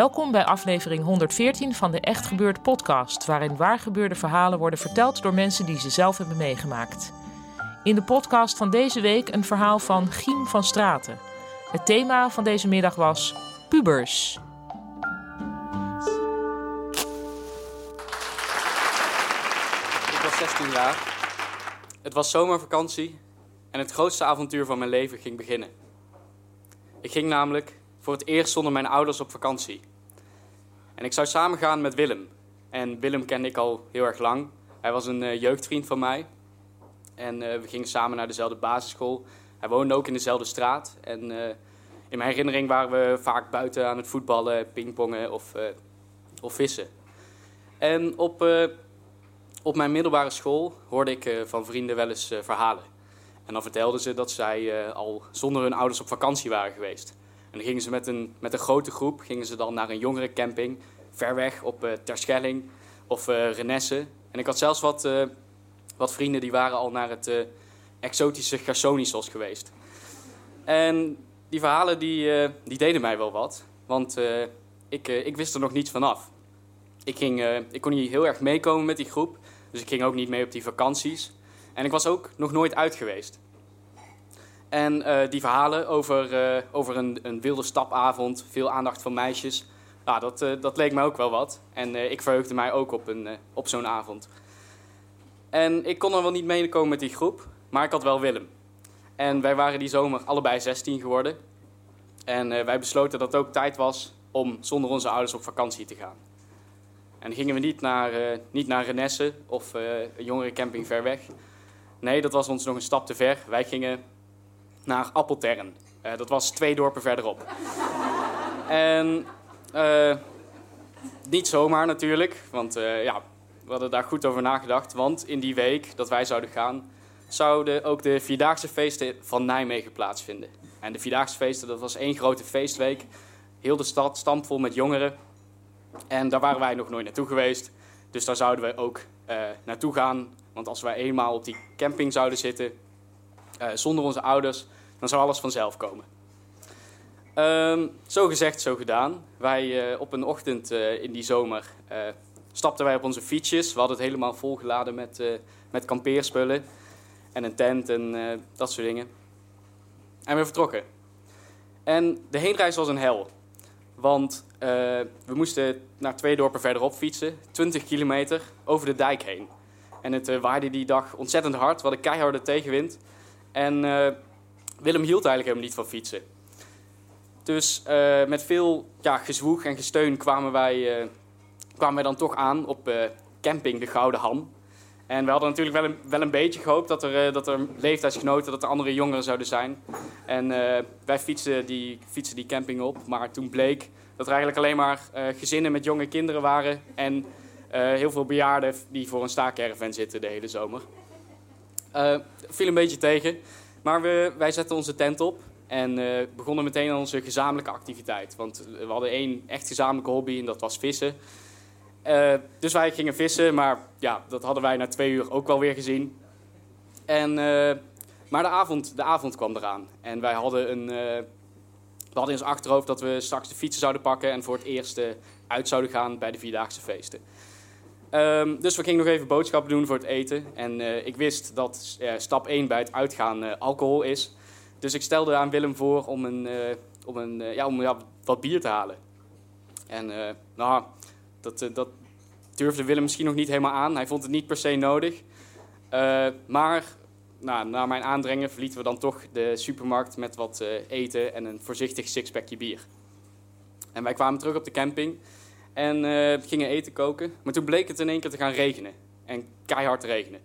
Welkom bij aflevering 114 van de Echt Gebeurd podcast, waarin waargebeurde verhalen worden verteld door mensen die ze zelf hebben meegemaakt. In de podcast van deze week een verhaal van Giem van Straten. Het thema van deze middag was pubers. Ik was 16 jaar. Het was zomervakantie en het grootste avontuur van mijn leven ging beginnen. Ik ging namelijk voor het eerst zonder mijn ouders op vakantie. En ik zou samen gaan met Willem. En Willem kende ik al heel erg lang. Hij was een uh, jeugdvriend van mij. En uh, we gingen samen naar dezelfde basisschool. Hij woonde ook in dezelfde straat. En uh, in mijn herinnering waren we vaak buiten aan het voetballen, pingpongen of, of vissen. En op, op mijn middelbare school hoorde ik van vrienden wel eens verhalen. En dan vertelden ze dat zij al zonder hun ouders op vakantie waren geweest. En dan gingen ze met een, met een grote groep gingen ze dan naar een jongerencamping, ver weg op uh, Terschelling of uh, Renesse. En ik had zelfs wat, uh, wat vrienden die waren al naar het exotische Gersonisos geweest. En die verhalen die, die deden mij wel wat, want ik, ik wist er nog niets vanaf. Ik, ging, ik kon niet heel erg meekomen met die groep, dus ik ging ook niet mee op die vakanties. En ik was ook nog nooit uit geweest. En uh, die verhalen over, uh, over een, een, wilde stapavond, veel aandacht van meisjes, nou, dat, uh, dat leek mij ook wel wat. En ik verheugde mij ook op, een, op zo'n avond. En ik kon er wel niet meekomen met die groep, maar ik had wel Willem. En wij waren die zomer allebei 16 geworden. En wij besloten dat het ook tijd was om zonder onze ouders op vakantie te gaan. En gingen we niet naar, niet naar Renesse of een jongerencamping ver weg. Nee, dat was ons nog een stap te ver. Wij gingen naar Appeltern. Uh, dat was twee dorpen verderop. en uh, niet zomaar natuurlijk, want uh, ja, we hadden daar goed over nagedacht. Want in die week dat wij zouden gaan, zouden ook de Vierdaagse feesten van Nijmegen plaatsvinden. En de Vierdaagse feesten, dat was één grote feestweek. Heel de stad stampvol met jongeren. En daar waren wij nog nooit naartoe geweest. Dus daar zouden we ook naartoe gaan. Want als wij eenmaal op die camping zouden zitten, zonder onze ouders, dan zou alles vanzelf komen. Um, zo gezegd, zo gedaan. Wij uh, op een ochtend uh, in die zomer stapten wij op onze fietsjes. We hadden het helemaal volgeladen met, met kampeerspullen en een tent en dat soort dingen. En we vertrokken. En de heenreis was een hel. Want we moesten naar twee dorpen verderop fietsen, 20 kilometer over de dijk heen. En het waaide die dag ontzettend hard, we hadden keiharde tegenwind. En uh, Willem hield eigenlijk helemaal niet van fietsen. Dus uh, met veel ja, gezwoeg en gesteun kwamen wij, uh, kwamen wij dan toch aan op camping De Gouden Ham. En we hadden natuurlijk wel een, wel een beetje gehoopt dat er, dat er leeftijdsgenoten, dat er andere jongeren zouden zijn. En wij fietsten die, fietsen die camping op. Maar toen bleek dat er eigenlijk alleen maar gezinnen met jonge kinderen waren. En heel veel bejaarden die voor een staakerven zitten de hele zomer. Uh, viel een beetje tegen. Maar we, wij zetten onze tent op en uh, begonnen meteen aan onze gezamenlijke activiteit. Want we hadden één echt gezamenlijke hobby en dat was vissen. Uh, dus wij gingen vissen, maar ja, dat hadden wij na twee uur ook wel weer gezien. En, maar de avond, de avond kwam eraan. En wij hadden, een, we hadden in ons achterhoofd dat we straks de fietsen zouden pakken... en voor het eerst uit zouden gaan bij de Vierdaagse feesten. Um, dus we gingen nog even boodschappen doen voor het eten. En uh, ik wist dat uh, stap 1 bij het uitgaan uh, alcohol is. Dus ik stelde aan Willem voor om, een, om, een, ja, om ja, wat bier te halen. En nou, dat, dat durfde Willem misschien nog niet helemaal aan. Hij vond het niet per se nodig. maar nou, na mijn aandringen verlieten we dan toch de supermarkt met wat eten en een voorzichtig sixpackje bier. En wij kwamen terug op de camping en gingen eten koken. Maar toen bleek het in één keer te gaan regenen. En keihard regenen.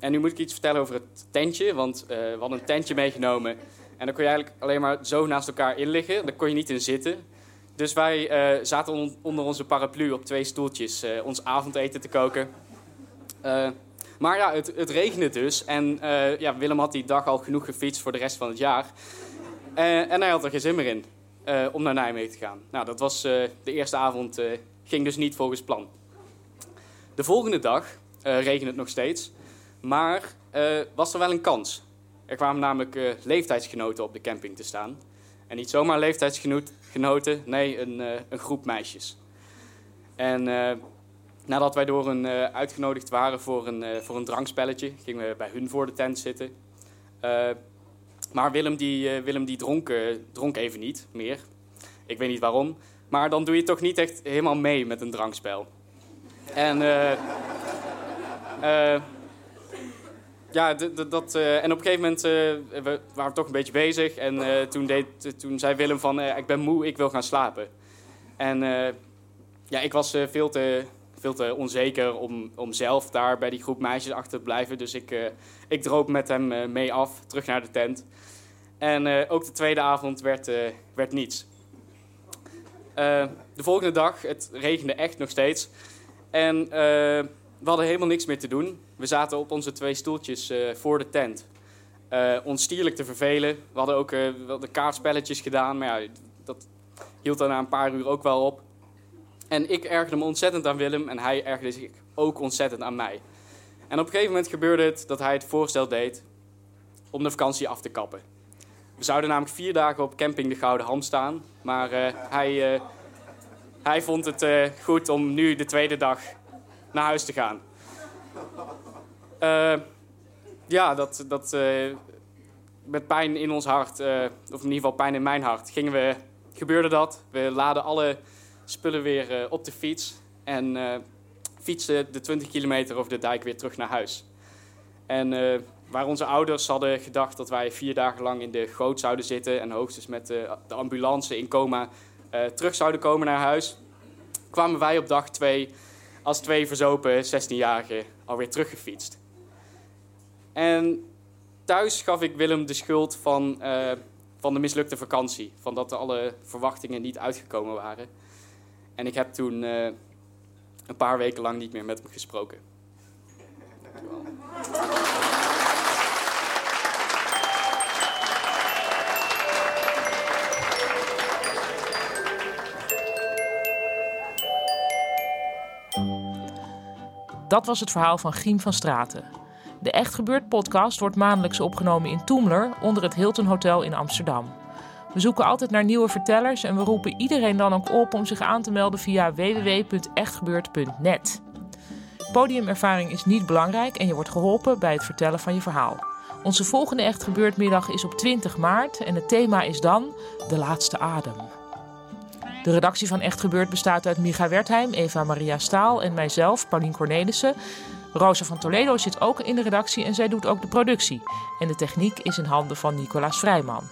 en nu moet ik iets vertellen over het tentje, want we hadden een tentje meegenomen. En dan kon je eigenlijk alleen maar zo naast elkaar in liggen. Daar kon je niet in zitten. Dus wij zaten onder onze paraplu op twee stoeltjes ons avondeten te koken. Maar ja, het, het, regende dus. En ja, Willem had die dag al genoeg gefietst voor de rest van het jaar. en hij had er geen zin meer in om naar Nijmegen te gaan. Nou, dat was de eerste avond, ging dus niet volgens plan. De volgende dag regende het nog steeds. Maar was er wel een kans. Er kwamen namelijk leeftijdsgenoten op de camping te staan. En niet zomaar leeftijdsgenoten, nee, een, een groep meisjes. En nadat wij door uh, uitgenodigd waren voor een, voor een drankspelletje, gingen we bij hun voor de tent zitten. Maar Willem, die, Willem die dronk, dronk even niet meer. Ik weet niet waarom. Maar dan doe je toch niet echt helemaal mee met een drankspel. En ja, dat, en op een gegeven moment uh, we waren toch een beetje bezig. En toen, deed, toen zei Willem van, ik ben moe, ik wil gaan slapen. En ja, ik was veel, te, veel te onzeker om, om zelf daar bij die groep meisjes achter te blijven. Dus ik, ik droop met hem mee af, terug naar de tent. En ook de tweede avond werd, werd niets. de volgende dag, het regende echt nog steeds. En we hadden helemaal niks meer te doen. We zaten op onze twee stoeltjes voor de tent. Uh, ons stierlijk te vervelen. We hadden ook de kaartspelletjes gedaan, maar ja, dat hield dan na een paar uur ook wel op. En ik ergerde me ontzettend aan Willem en hij ergerde zich ook ontzettend aan mij. En op een gegeven moment gebeurde het dat hij het voorstel deed om de vakantie af te kappen. We zouden namelijk vier dagen op camping de Gouden Ham staan, maar hij, hij vond het goed om nu de tweede dag naar huis te gaan. Ja, dat, dat met pijn in ons hart, of in ieder geval pijn in mijn hart, gingen we, gebeurde dat. We laden alle spullen weer op de fiets en fietsen de 20 kilometer over de dijk weer terug naar huis. En waar onze ouders hadden gedacht dat wij vier dagen lang in de goot zouden zitten en hoogstens met de, de ambulance in coma terug zouden komen naar huis, kwamen wij op dag twee als twee verzopen 16-jarigen alweer teruggefietst. En thuis gaf ik Willem de schuld van, van de mislukte vakantie. Van dat alle verwachtingen niet uitgekomen waren. En ik heb toen uh, een paar weken lang niet meer met hem gesproken. Dat was het verhaal van Giem van Straten. De Echt Gebeurd podcast wordt maandelijks opgenomen in Toemler onder het Hilton Hotel in Amsterdam. We zoeken altijd naar nieuwe vertellers en we roepen iedereen dan ook op om zich aan te melden via www.echtgebeurd.net. Podiumervaring is niet belangrijk en je wordt geholpen bij het vertellen van je verhaal. Onze volgende Echt is op 20 maart en het thema is dan De Laatste Adem. De redactie van Echt Gebeurd bestaat uit Micha Wertheim, Eva Maria Staal en mijzelf, Paulien Cornelissen. Rosa van Toledo zit ook in de redactie en zij doet ook de productie. En de techniek is in handen van Nicolaas Vrijman.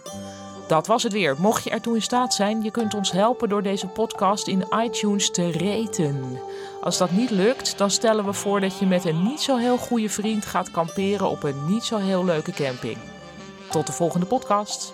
Dat was het weer. Mocht je ertoe in staat zijn, je kunt ons helpen door deze podcast in iTunes te reten. Als dat niet lukt, dan stellen we voor dat je met een niet zo heel goede vriend gaat kamperen op een niet zo heel leuke camping. Tot de volgende podcast.